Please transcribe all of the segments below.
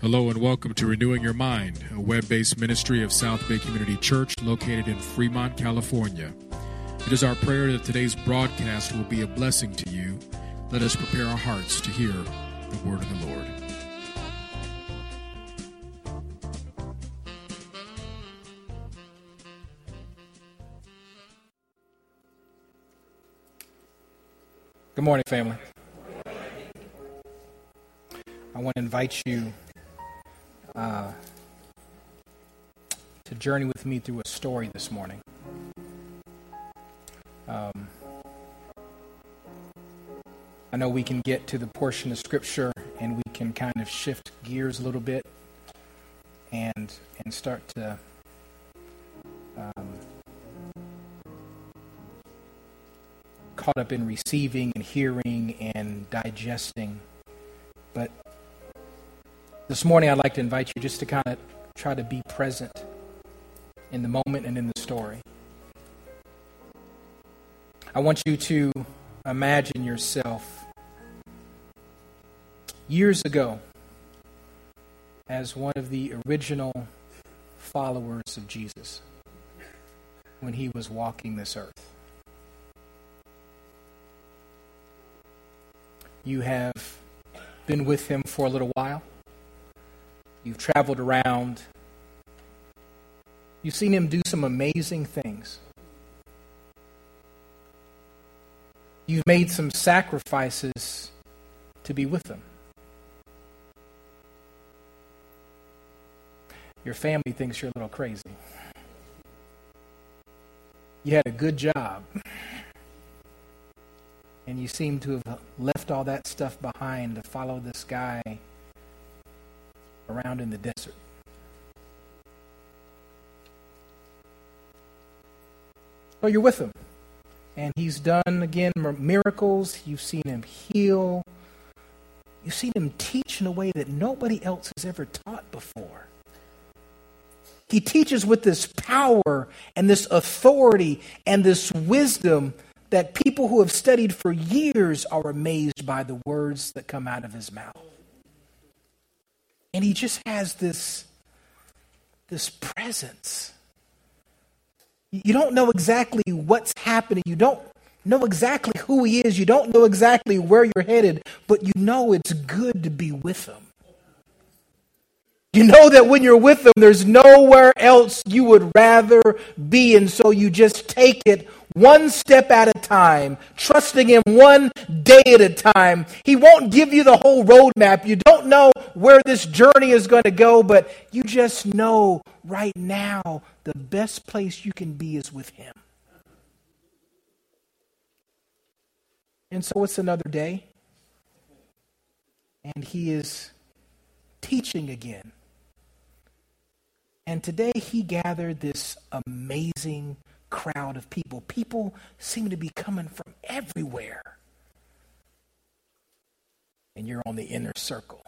Hello and welcome to Renewing Your Mind, a web based ministry of South Bay Community Church located in Fremont, California. It is our prayer that today's broadcast will be a blessing to you. Let us prepare our hearts to hear the word of the Lord. Good morning, family. I want to invite you uh, to journey with me through a story this morning. Um, I know we can get to the portion of Scripture and we can kind of shift gears a little bit and and start to um, caught up in receiving and hearing and digesting. But this morning, I'd like to invite you just to kind of try to be present in the moment and in the story. I want you to imagine yourself years ago as one of the original followers of Jesus when he was walking this earth. You have been with him for a little while. You've traveled around. You've seen him do some amazing things. You've made some sacrifices to be with him. Your family thinks you're a little crazy. You had a good job and you seem to have left all that stuff behind to follow this guy around in the desert. So you're with him. And he's done, again, miracles. You've seen him heal. You've seen him teach in a way that nobody else has ever taught before. He teaches with this power and this authority and this wisdom that people who have studied for years are amazed by the words that come out of his mouth. And he just has this, this presence. You don't know exactly what's happening. You don't know exactly who he is. You don't know exactly where you're headed, but you know it's good to be with him. You know that when you're with them, there's nowhere else you would rather be. And so you just take it one step at a time, trusting Him one day at a time. He won't give you the whole roadmap. You don't know where this journey is going to go, but you just know right now the best place you can be is with Him. And so it's another day, and He is teaching again. And today he gathered this amazing crowd of people. People seem to be coming from everywhere. And you're on the inner circle.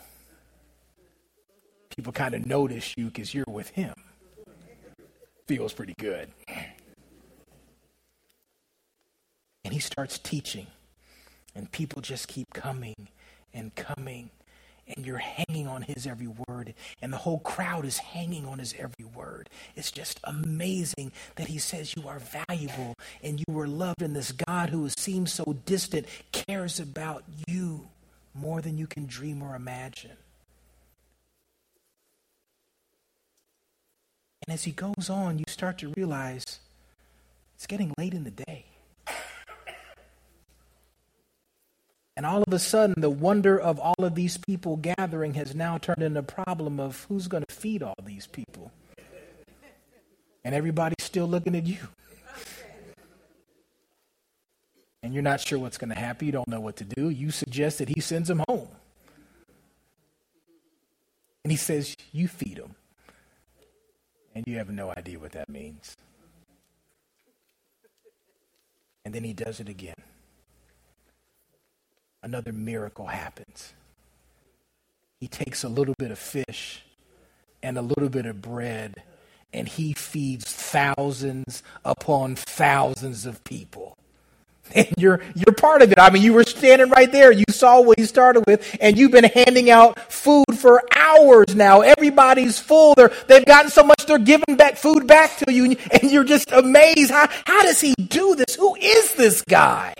People kind of notice you because you're with him. Feels pretty good. And he starts teaching, and people just keep coming and coming and you're hanging on his every word, and the whole crowd is hanging on his every word. It's just amazing that he says you are valuable and you were loved, and this God who seems so distant cares about you more than you can dream or imagine. And as he goes on, you start to realize it's getting late in the day. And all of a sudden, the wonder of all of these people gathering has now turned into a problem of who's going to feed all these people. And everybody's still looking at you. And you're not sure what's going to happen. You don't know what to do. You suggest that he sends them home. And he says, You feed them. And you have no idea what that means. And then he does it again another miracle happens. He takes a little bit of fish and a little bit of bread, and he feeds thousands upon thousands of people. And you're you're part of it. I mean, you were standing right there. You saw what he started with, and you've been handing out food for hours now. Everybody's full. They're, they've gotten so much they're giving back food back to you, and you're just amazed. How, how does he do this? Who is this guy?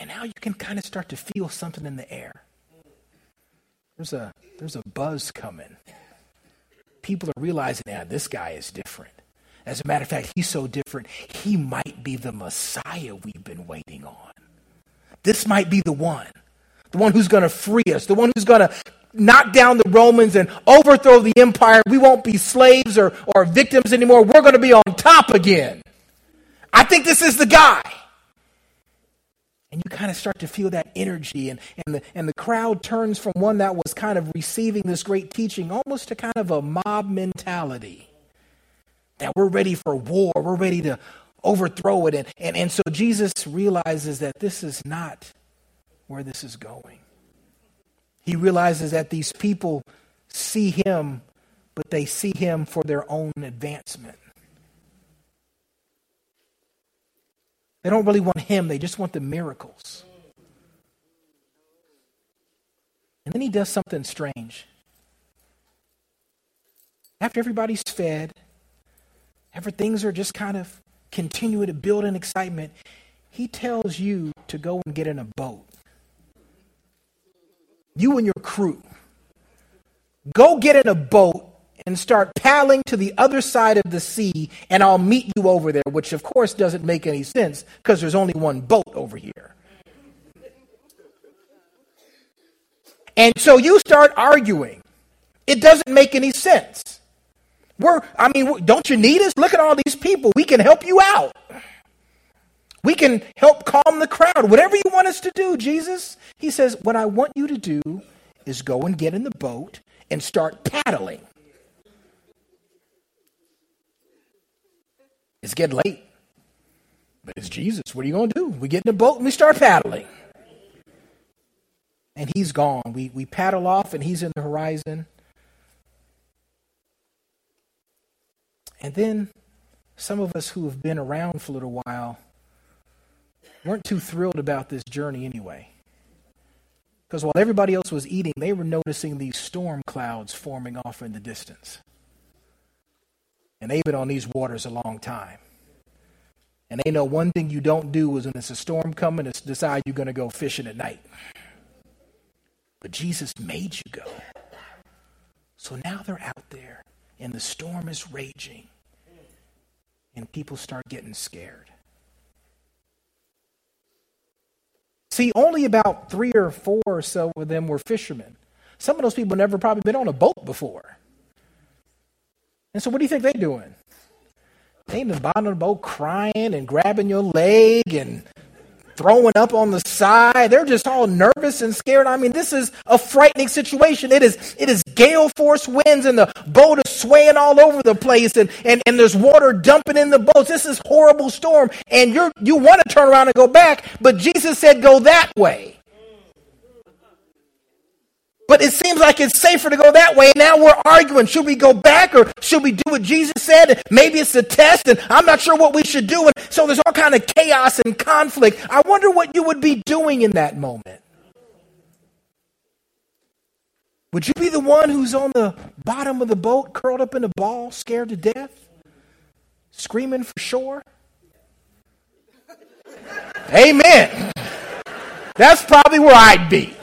And now you can kind of start to feel something in the air. There's a, there's a buzz coming. People are realizing, yeah, this guy is different. As a matter of fact, he's so different, he might be the Messiah we've been waiting on. This might be the one, the one who's going to free us, the one who's going to knock down the Romans and overthrow the empire. We won't be slaves or, or victims anymore. We're going to be on top again. I think this is the guy. And you kind of start to feel that energy, and, and, the, and the crowd turns from one that was kind of receiving this great teaching almost to kind of a mob mentality. That we're ready for war, we're ready to overthrow it. And, and, and so Jesus realizes that this is not where this is going. He realizes that these people see him, but they see him for their own advancement. They don't really want him, they just want the miracles. And then he does something strange. After everybody's fed, after things are just kind of continuing to build in excitement, he tells you to go and get in a boat. You and your crew. Go get in a boat and start paddling to the other side of the sea, and I'll meet you over there, which of course doesn't make any sense because there's only one boat over here. And so you start arguing. It doesn't make any sense. We're, I mean, don't you need us? Look at all these people. We can help you out. We can help calm the crowd. Whatever you want us to do, Jesus. He says, What I want you to do is go and get in the boat and start paddling. It's getting late. But it's Jesus. What are you going to do? We get in the boat and we start paddling. And he's gone. We, we paddle off and he's in the horizon. And then some of us who have been around for a little while weren't too thrilled about this journey anyway. Because while everybody else was eating, they were noticing these storm clouds forming off in the distance. And they've been on these waters a long time. And they know one thing you don't do is when it's a storm coming, decide you're going to go fishing at night. But Jesus made you go. So now they're out there, and the storm is raging, and people start getting scared. See, only about three or four or so of them were fishermen. Some of those people never probably been on a boat before. And so what do you think they're doing? They in the bottom of the boat crying and grabbing your leg and throwing up on the side. They're just all nervous and scared. I mean, this is a frightening situation. It is, it is gale force winds and the boat is swaying all over the place and, and, and there's water dumping in the boats. This is horrible storm. And you're, you want to turn around and go back, but Jesus said go that way. But it seems like it's safer to go that way. Now we're arguing. Should we go back or should we do what Jesus said? Maybe it's a test and I'm not sure what we should do. And so there's all kind of chaos and conflict. I wonder what you would be doing in that moment. Would you be the one who's on the bottom of the boat, curled up in a ball, scared to death, screaming for shore? Amen. That's probably where I'd be.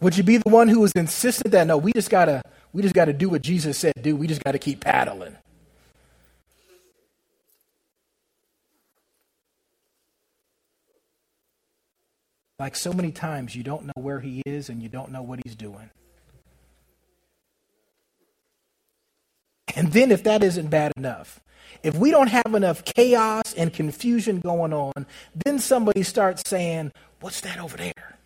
Would you be the one who was insistent that no, we just gotta we just gotta do what Jesus said do. We just gotta keep paddling. Like so many times, you don't know where he is and you don't know what he's doing. And then, if that isn't bad enough, if we don't have enough chaos and confusion going on, then somebody starts saying, What's that over there?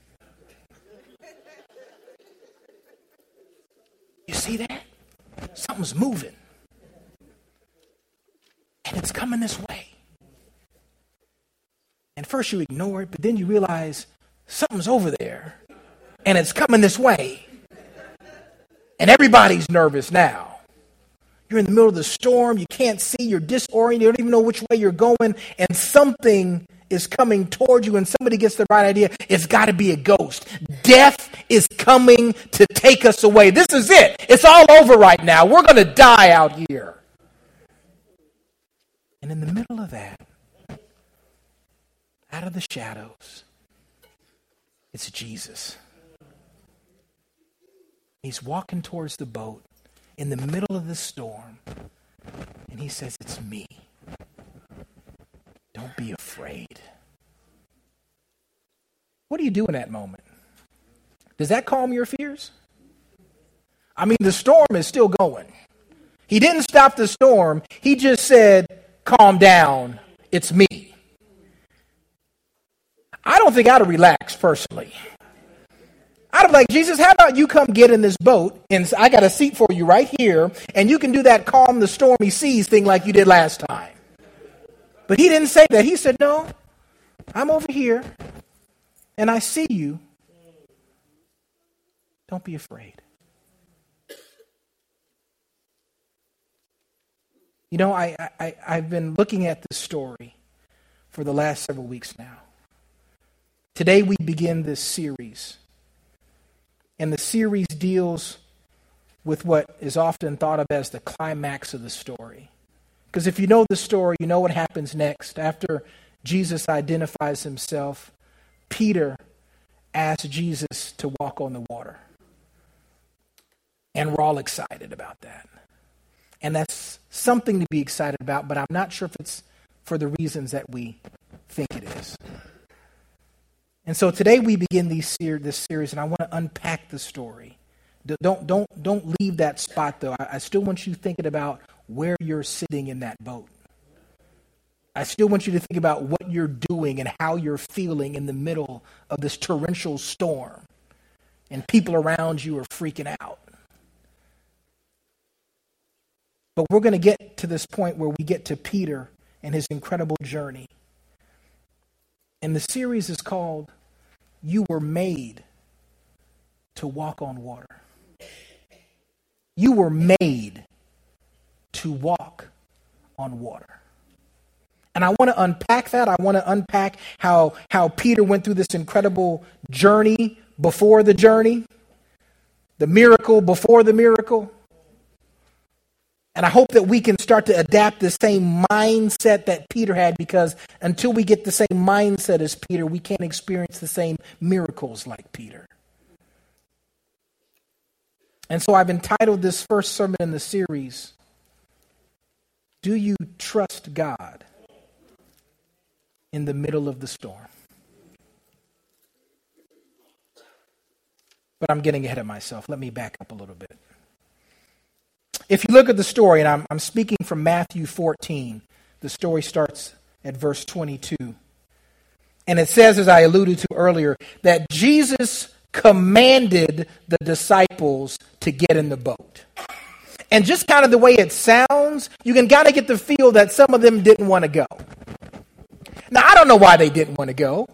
You see that? Something's moving. And it's coming this way. And first you ignore it, but then you realize something's over there and it's coming this way. And everybody's nervous now. You're in the middle of the storm. You can't see. You're disoriented. You don't even know which way you're going. And something is coming towards you and somebody gets the right idea. It's got to be a ghost. Death is coming to take us away. This is it. It's all over right now. We're going to die out here. And in the middle of that, out of the shadows, it's Jesus. He's walking towards the boat in the middle of the storm, and he says, It's me. Don't be afraid. What do you do in that moment? Does that calm your fears? I mean, the storm is still going. He didn't stop the storm, he just said, Calm down, it's me. I don't think I'd have relaxed personally. I'd have like, Jesus, how about you come get in this boat and I got a seat for you right here and you can do that calm the stormy seas thing like you did last time. But he didn't say that. He said, No, I'm over here and I see you. Don't be afraid. You know, I, I, I've been looking at this story for the last several weeks now. Today we begin this series. And the series deals with what is often thought of as the climax of the story. Because if you know the story, you know what happens next. After Jesus identifies himself, Peter asks Jesus to walk on the water. And we're all excited about that. And that's something to be excited about, but I'm not sure if it's for the reasons that we think it is. And so today we begin ser- this series, and I want to unpack the story. Don't, don't, don't leave that spot, though. I, I still want you thinking about where you're sitting in that boat. I still want you to think about what you're doing and how you're feeling in the middle of this torrential storm, and people around you are freaking out. But we're going to get to this point where we get to Peter and his incredible journey. And the series is called You Were Made to Walk on Water. You were made to walk on water. And I want to unpack that. I want to unpack how, how Peter went through this incredible journey before the journey, the miracle before the miracle, and I hope that we can start to adapt the same mindset that Peter had because until we get the same mindset as Peter, we can't experience the same miracles like Peter. And so I've entitled this first sermon in the series, Do You Trust God in the Middle of the Storm? But I'm getting ahead of myself. Let me back up a little bit. If you look at the story, and I'm, I'm speaking from Matthew 14, the story starts at verse 22. And it says, as I alluded to earlier, that Jesus commanded the disciples to get in the boat. And just kind of the way it sounds, you can kind of get the feel that some of them didn't want to go. Now, I don't know why they didn't want to go.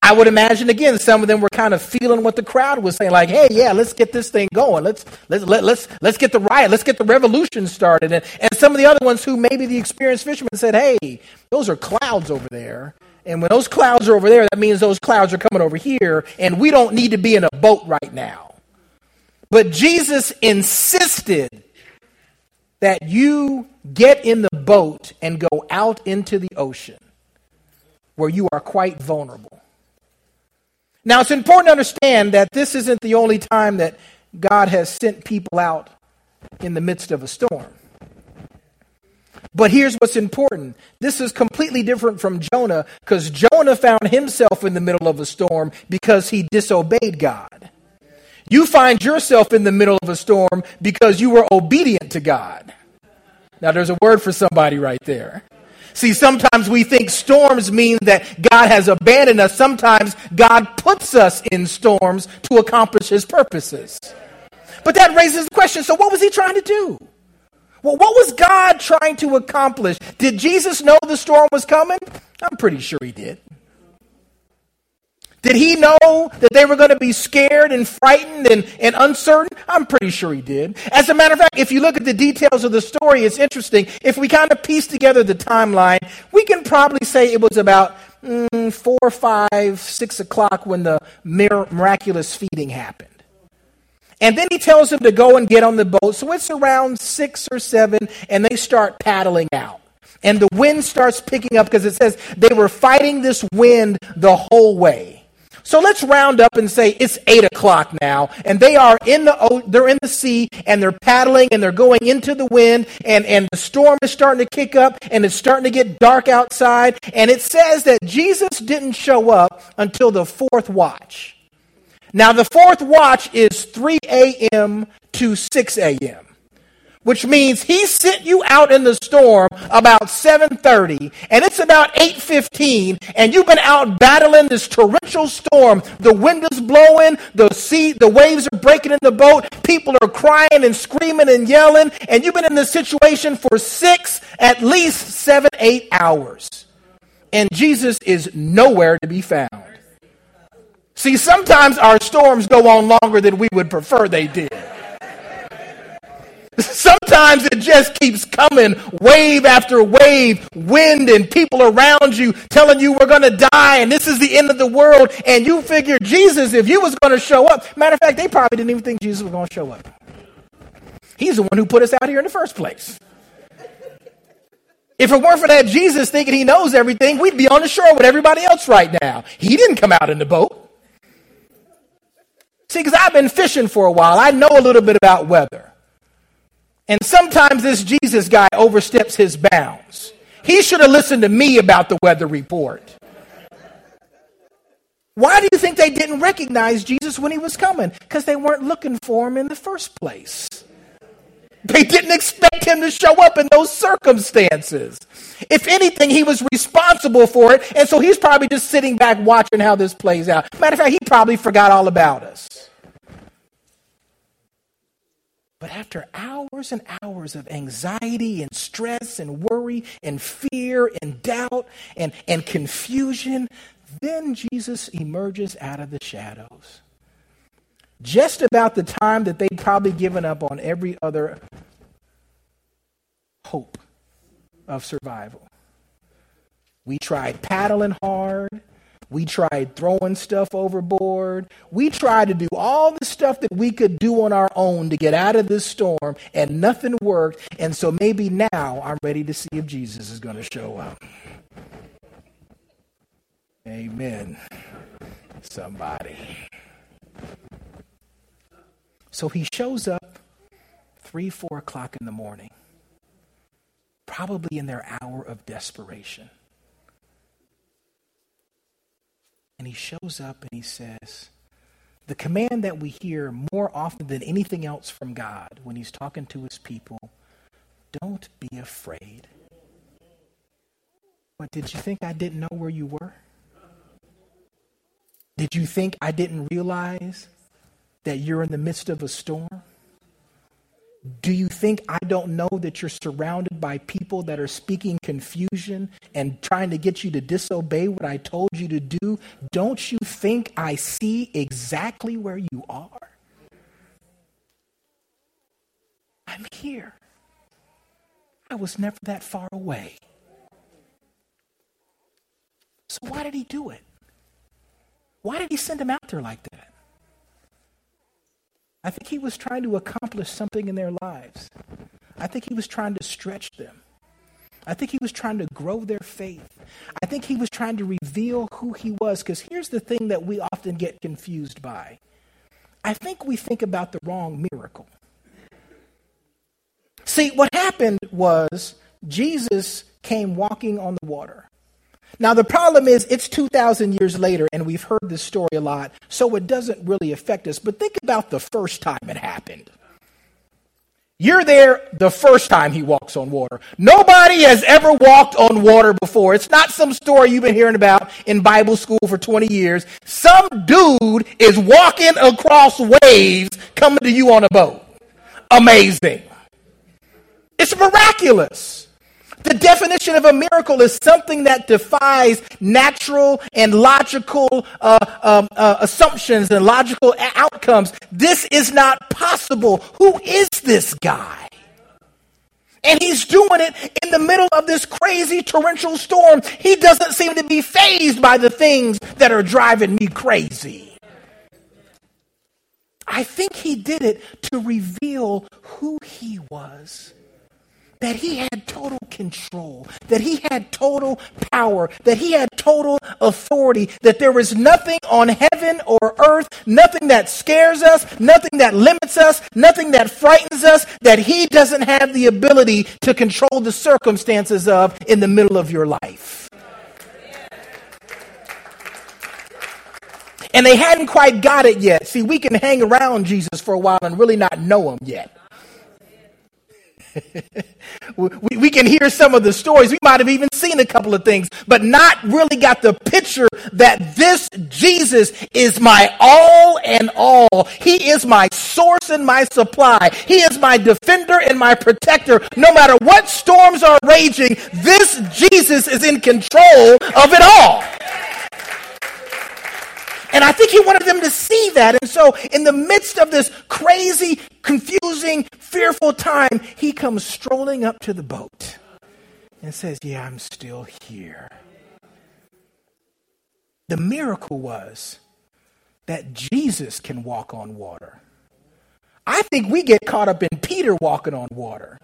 I would imagine again some of them were kind of feeling what the crowd was saying, like, "Hey, yeah, let's get this thing going. Let's let's let, let's let's get the riot. Let's get the revolution started." And, and some of the other ones who maybe the experienced fishermen said, "Hey, those are clouds over there." And when those clouds are over there, that means those clouds are coming over here, and we don't need to be in a boat right now. But Jesus insisted that you get in the boat and go out into the ocean where you are quite vulnerable. Now, it's important to understand that this isn't the only time that God has sent people out in the midst of a storm. But here's what's important this is completely different from Jonah because Jonah found himself in the middle of a storm because he disobeyed God. You find yourself in the middle of a storm because you were obedient to God. Now, there's a word for somebody right there. See, sometimes we think storms mean that God has abandoned us. Sometimes God puts us in storms to accomplish his purposes. But that raises the question so, what was he trying to do? Well, what was God trying to accomplish? Did Jesus know the storm was coming? I'm pretty sure he did. Did he know that they were going to be scared and frightened and, and uncertain? I'm pretty sure he did. As a matter of fact, if you look at the details of the story, it's interesting. If we kind of piece together the timeline, we can probably say it was about mm, four, five, six o'clock when the miraculous feeding happened. And then he tells them to go and get on the boat. So it's around six or seven, and they start paddling out. And the wind starts picking up because it says they were fighting this wind the whole way. So let's round up and say it's eight o'clock now, and they are in the they're in the sea, and they're paddling, and they're going into the wind, and and the storm is starting to kick up, and it's starting to get dark outside, and it says that Jesus didn't show up until the fourth watch. Now the fourth watch is 3 a.m. to 6 a.m which means he sent you out in the storm about 7.30 and it's about 8.15 and you've been out battling this torrential storm. The wind is blowing the sea the waves are breaking in the boat people are crying and screaming and yelling and you've been in this situation for six at least seven eight hours. And jesus is nowhere to be found. See sometimes our storms go on longer than we would prefer they did Sometimes it just keeps coming, wave after wave, wind and people around you telling you we're going to die and this is the end of the world. And you figure Jesus, if you was going to show up, matter of fact, they probably didn't even think Jesus was going to show up. He's the one who put us out here in the first place. If it weren't for that Jesus thinking he knows everything, we'd be on the shore with everybody else right now. He didn't come out in the boat. See, because I've been fishing for a while, I know a little bit about weather. And sometimes this Jesus guy oversteps his bounds. He should have listened to me about the weather report. Why do you think they didn't recognize Jesus when he was coming? Because they weren't looking for him in the first place. They didn't expect him to show up in those circumstances. If anything, he was responsible for it, and so he's probably just sitting back watching how this plays out. Matter of fact, he probably forgot all about us. But after hours and hours of anxiety and stress and worry and fear and doubt and, and confusion, then Jesus emerges out of the shadows. Just about the time that they'd probably given up on every other hope of survival. We tried paddling hard. We tried throwing stuff overboard. We tried to do all the stuff that we could do on our own to get out of this storm, and nothing worked. And so maybe now I'm ready to see if Jesus is going to show up. Amen. Somebody. So he shows up three, four o'clock in the morning, probably in their hour of desperation. And he shows up and he says, the command that we hear more often than anything else from God when he's talking to his people don't be afraid. But did you think I didn't know where you were? Did you think I didn't realize that you're in the midst of a storm? Do you think I don't know that you're surrounded by people that are speaking confusion and trying to get you to disobey what I told you to do? Don't you think I see exactly where you are? I'm here. I was never that far away. So, why did he do it? Why did he send him out there like that? I think he was trying to accomplish something in their lives. I think he was trying to stretch them. I think he was trying to grow their faith. I think he was trying to reveal who he was. Because here's the thing that we often get confused by I think we think about the wrong miracle. See, what happened was Jesus came walking on the water. Now, the problem is it's 2,000 years later, and we've heard this story a lot, so it doesn't really affect us. But think about the first time it happened. You're there the first time he walks on water. Nobody has ever walked on water before. It's not some story you've been hearing about in Bible school for 20 years. Some dude is walking across waves coming to you on a boat. Amazing. It's miraculous. The definition of a miracle is something that defies natural and logical uh, um, uh, assumptions and logical outcomes. This is not possible. Who is this guy? And he's doing it in the middle of this crazy torrential storm. He doesn't seem to be fazed by the things that are driving me crazy. I think he did it to reveal who he was that he had total control, that he had total power, that he had total authority, that there is nothing on heaven or earth, nothing that scares us, nothing that limits us, nothing that frightens us, that he doesn't have the ability to control the circumstances of in the middle of your life. And they hadn't quite got it yet. See, we can hang around Jesus for a while and really not know him yet. we, we can hear some of the stories. We might have even seen a couple of things, but not really got the picture that this Jesus is my all and all. He is my source and my supply. He is my defender and my protector. No matter what storms are raging, this Jesus is in control of it all. And I think he wanted them to see that. And so, in the midst of this crazy, confusing, fearful time, he comes strolling up to the boat and says, Yeah, I'm still here. The miracle was that Jesus can walk on water. I think we get caught up in Peter walking on water.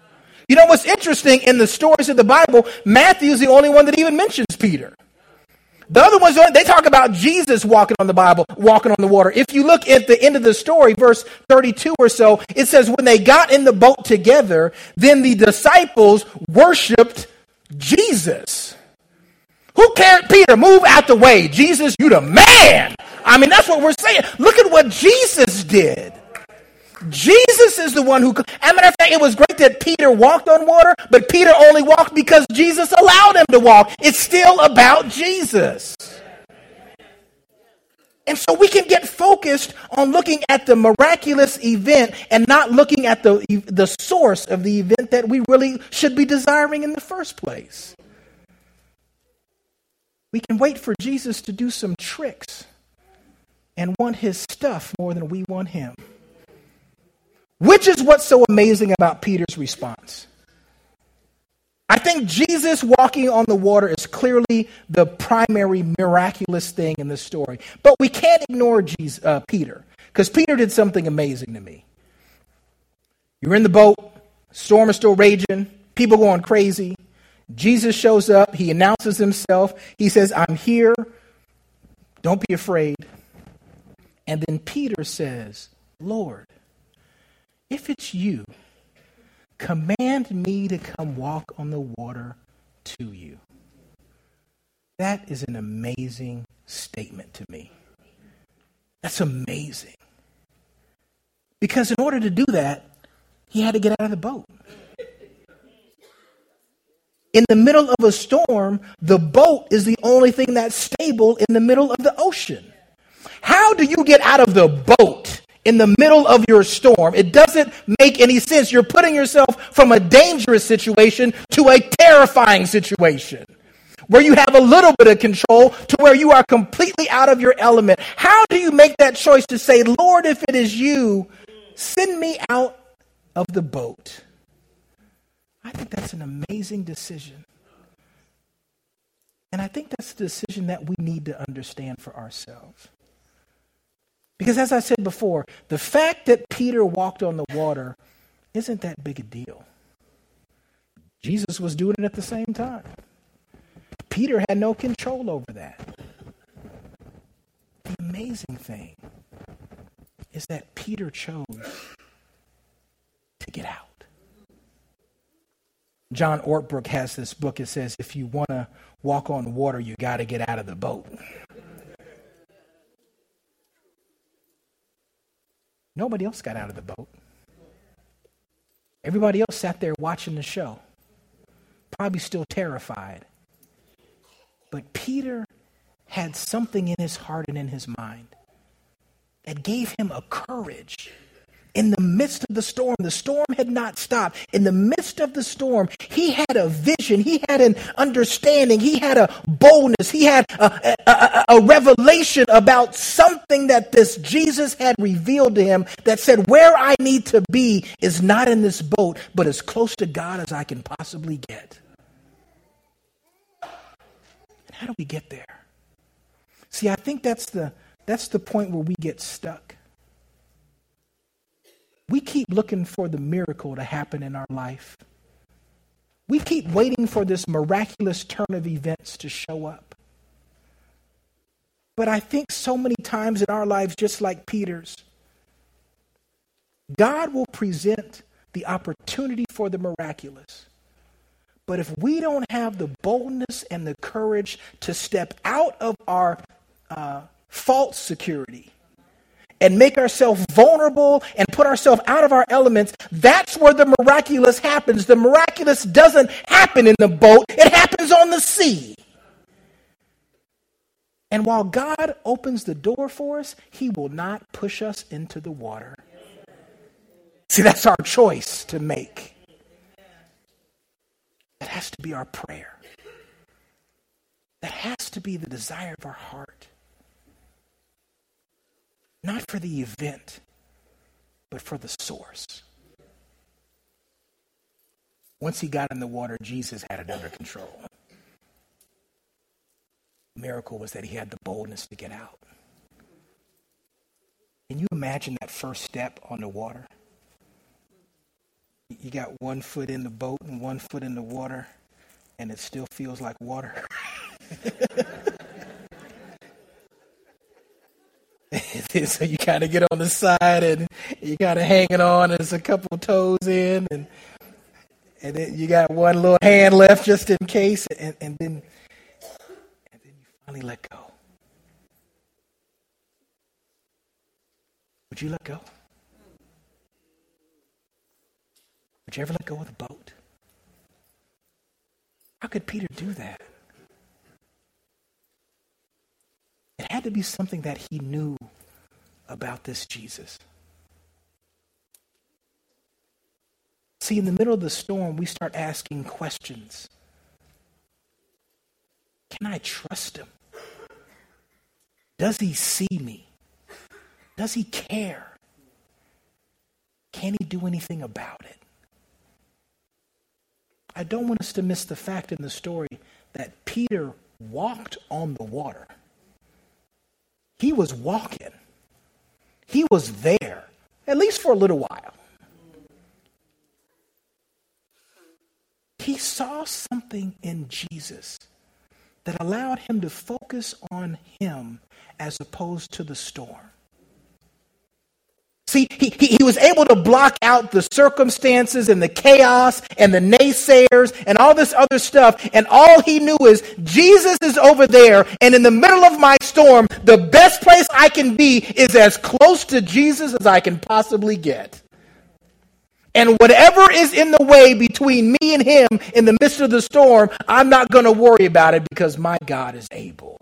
You know what's interesting in the stories of the Bible? Matthew is the only one that even mentions Peter. The other ones, they talk about Jesus walking on the Bible, walking on the water. If you look at the end of the story, verse 32 or so, it says, When they got in the boat together, then the disciples worshiped Jesus. Who cared? Peter, move out the way. Jesus, you the man. I mean, that's what we're saying. Look at what Jesus did. Jesus is the one who. As a matter of fact, it was great that Peter walked on water, but Peter only walked because Jesus allowed him to walk. It's still about Jesus. And so we can get focused on looking at the miraculous event and not looking at the, the source of the event that we really should be desiring in the first place. We can wait for Jesus to do some tricks and want his stuff more than we want him. Which is what's so amazing about Peter's response. I think Jesus walking on the water is clearly the primary miraculous thing in the story. But we can't ignore Jesus, uh, Peter, because Peter did something amazing to me. You're in the boat, storm is still raging, people going crazy. Jesus shows up, he announces himself, he says, I'm here, don't be afraid. And then Peter says, Lord, if it's you, command me to come walk on the water to you. That is an amazing statement to me. That's amazing. Because in order to do that, he had to get out of the boat. In the middle of a storm, the boat is the only thing that's stable in the middle of the ocean. How do you get out of the boat in the middle of your storm. It doesn't make any sense. You're putting yourself from a dangerous situation to a terrifying situation where you have a little bit of control to where you are completely out of your element. How do you make that choice to say, Lord, if it is you, send me out of the boat? I think that's an amazing decision. And I think that's a decision that we need to understand for ourselves. Because as I said before, the fact that Peter walked on the water isn't that big a deal. Jesus was doing it at the same time. Peter had no control over that. The amazing thing is that Peter chose to get out. John Ortberg has this book. It says, if you want to walk on water, you got to get out of the boat. Nobody else got out of the boat. Everybody else sat there watching the show, probably still terrified. But Peter had something in his heart and in his mind that gave him a courage in the midst of the storm. The storm had not stopped. In the midst of the storm, he had a vision. He had an understanding. He had a boldness. He had a, a, a, a revelation about something that this Jesus had revealed to him that said, Where I need to be is not in this boat, but as close to God as I can possibly get. And how do we get there? See, I think that's the, that's the point where we get stuck. We keep looking for the miracle to happen in our life. We keep waiting for this miraculous turn of events to show up. But I think so many times in our lives, just like Peter's, God will present the opportunity for the miraculous. But if we don't have the boldness and the courage to step out of our uh, false security and make ourselves vulnerable and put ourselves out of our elements, that's where the miraculous happens. The miraculous doesn't happen in the boat, it happens on the sea. And while God opens the door for us, He will not push us into the water. See, that's our choice to make. That has to be our prayer. That has to be the desire of our heart. Not for the event, but for the source. Once he got in the water, Jesus had it under control. The miracle was that he had the boldness to get out. Can you imagine that first step on the water? You got one foot in the boat and one foot in the water, and it still feels like water. so you kind of get on the side and you kind of hanging on. There's a couple toes in, and and then you got one little hand left just in case, and, and then and then you finally let go. Would you let go? Would you ever let go of the boat? How could Peter do that? It had to be something that he knew about this Jesus. See, in the middle of the storm, we start asking questions. Can I trust him? Does he see me? Does he care? Can he do anything about it? I don't want us to miss the fact in the story that Peter walked on the water. He was walking. He was there, at least for a little while. He saw something in Jesus that allowed him to focus on him as opposed to the storm. See, he, he, he, was able to block out the circumstances and the chaos and the naysayers and all this other stuff. And all he knew is Jesus is over there. And in the middle of my storm, the best place I can be is as close to Jesus as I can possibly get. And whatever is in the way between me and him in the midst of the storm, I'm not going to worry about it because my God is able.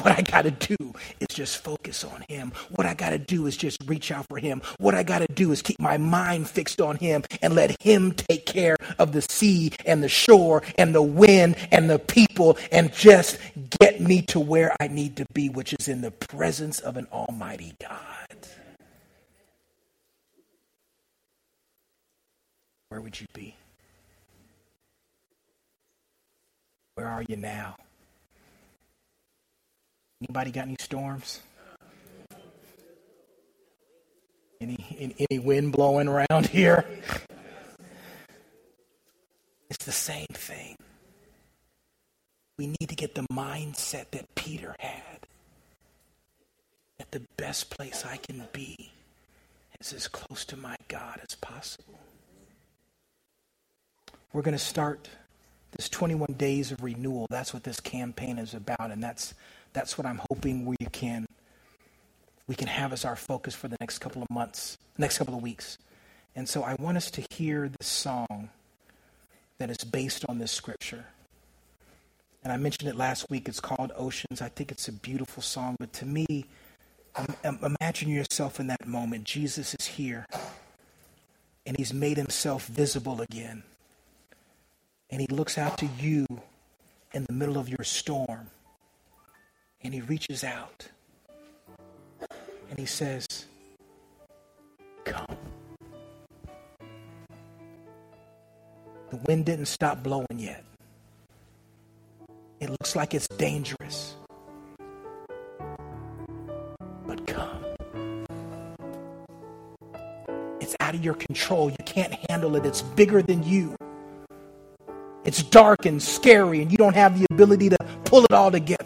What I got to do is just focus on Him. What I got to do is just reach out for Him. What I got to do is keep my mind fixed on Him and let Him take care of the sea and the shore and the wind and the people and just get me to where I need to be, which is in the presence of an Almighty God. Where would you be? Where are you now? Anybody got any storms? Any, any wind blowing around here? It's the same thing. We need to get the mindset that Peter had. That the best place I can be is as close to my God as possible. We're going to start this 21 days of renewal. That's what this campaign is about, and that's that's what I'm hoping we can we can have as our focus for the next couple of months, next couple of weeks. And so I want us to hear this song that is based on this scripture. And I mentioned it last week. It's called Oceans. I think it's a beautiful song, but to me, Imagine yourself in that moment. Jesus is here, and he's made himself visible again. And he looks out to you in the middle of your storm, and he reaches out, and he says, Come. The wind didn't stop blowing yet. It looks like it's dangerous. But come. It's out of your control. You can't handle it. It's bigger than you. It's dark and scary, and you don't have the ability to pull it all together.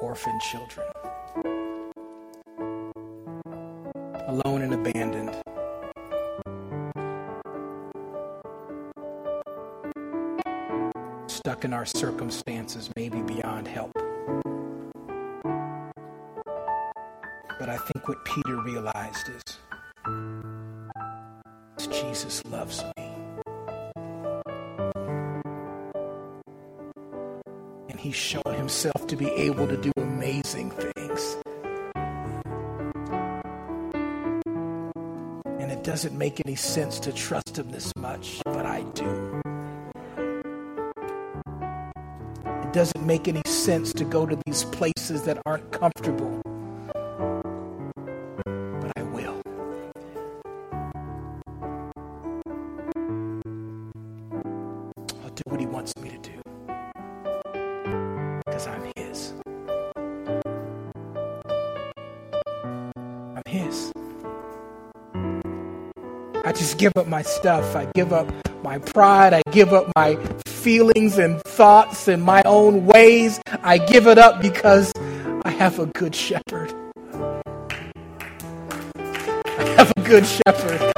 Orphan children, alone and abandoned. stuck in our circumstances, maybe beyond help. But I think what Peter realized is, Jesus loves me. And he's shown himself to be able to do amazing things. And it doesn't make any sense to trust him this much, but I do. It doesn't make any sense to go to these places that aren't comfortable. Just give up my stuff. I give up my pride. I give up my feelings and thoughts and my own ways. I give it up because I have a good shepherd. I have a good shepherd.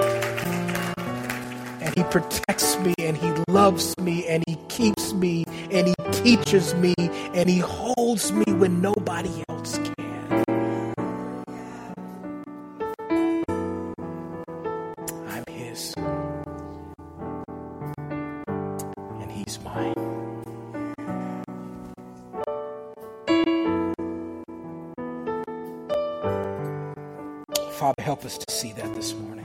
And he protects me and he loves me and he keeps me and he teaches me and he holds me when nobody his. And he's mine. Father, help us to see that this morning.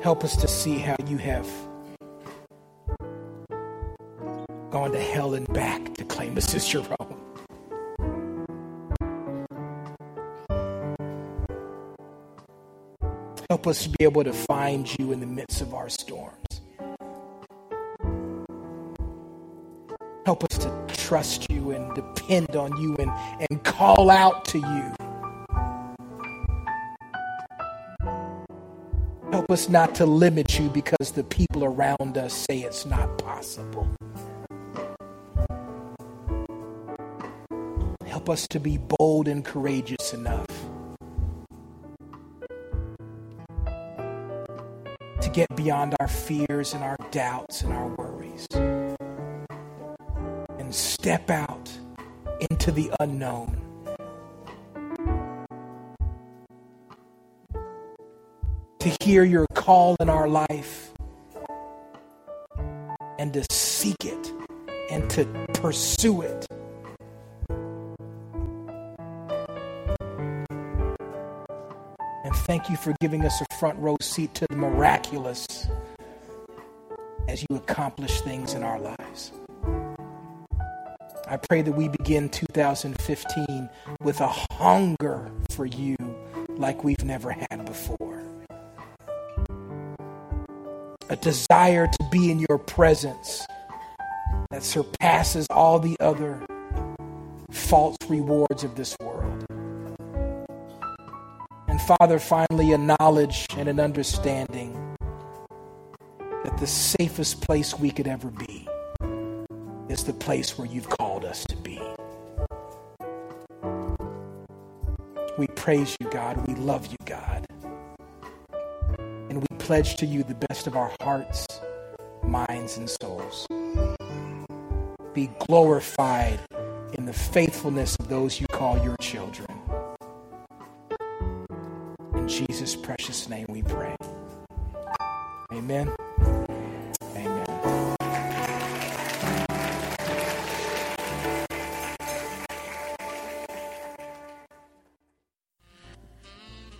Help us to see how you have gone to hell and back to claim us as your own. Help us to be able to find you in the midst of our storms. Help us to trust you and depend on you and, and call out to you. Help us not to limit you because the people around us say it's not possible. Help us to be bold and courageous enough get beyond our fears and our doubts and our worries and step out into the unknown. To hear your call in our life and to seek it and to pursue it. And thank you for giving us a front row seat to the miraculous as you accomplish things in our lives. I pray that we begin 2015 with a hunger for you like we've never had before. A desire to be in your presence that surpasses all the other false rewards of this Father, finally, a knowledge and an understanding that the safest place we could ever be is the place where you've called us to be. We praise you, God. We love you, God. And we pledge to you the best of our hearts, minds, and souls. Be glorified in the faithfulness of those you call your children. Jesus' precious name we pray. Amen. Amen.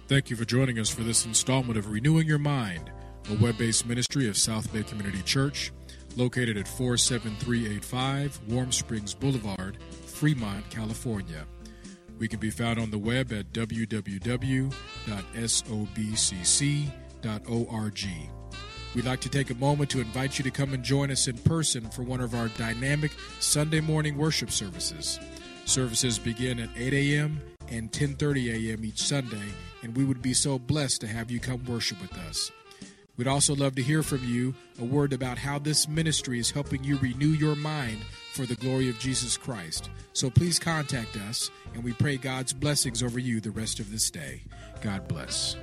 Thank you for joining us for this installment of Renewing Your Mind, a web based ministry of South Bay Community Church, located at 47385 Warm Springs Boulevard, Fremont, California. We can be found on the web at www.sobcc.org. We'd like to take a moment to invite you to come and join us in person for one of our dynamic Sunday morning worship services. Services begin at 8 a.m. and 10:30 a.m. each Sunday, and we would be so blessed to have you come worship with us. We'd also love to hear from you a word about how this ministry is helping you renew your mind for the glory of Jesus Christ. So please contact us, and we pray God's blessings over you the rest of this day. God bless.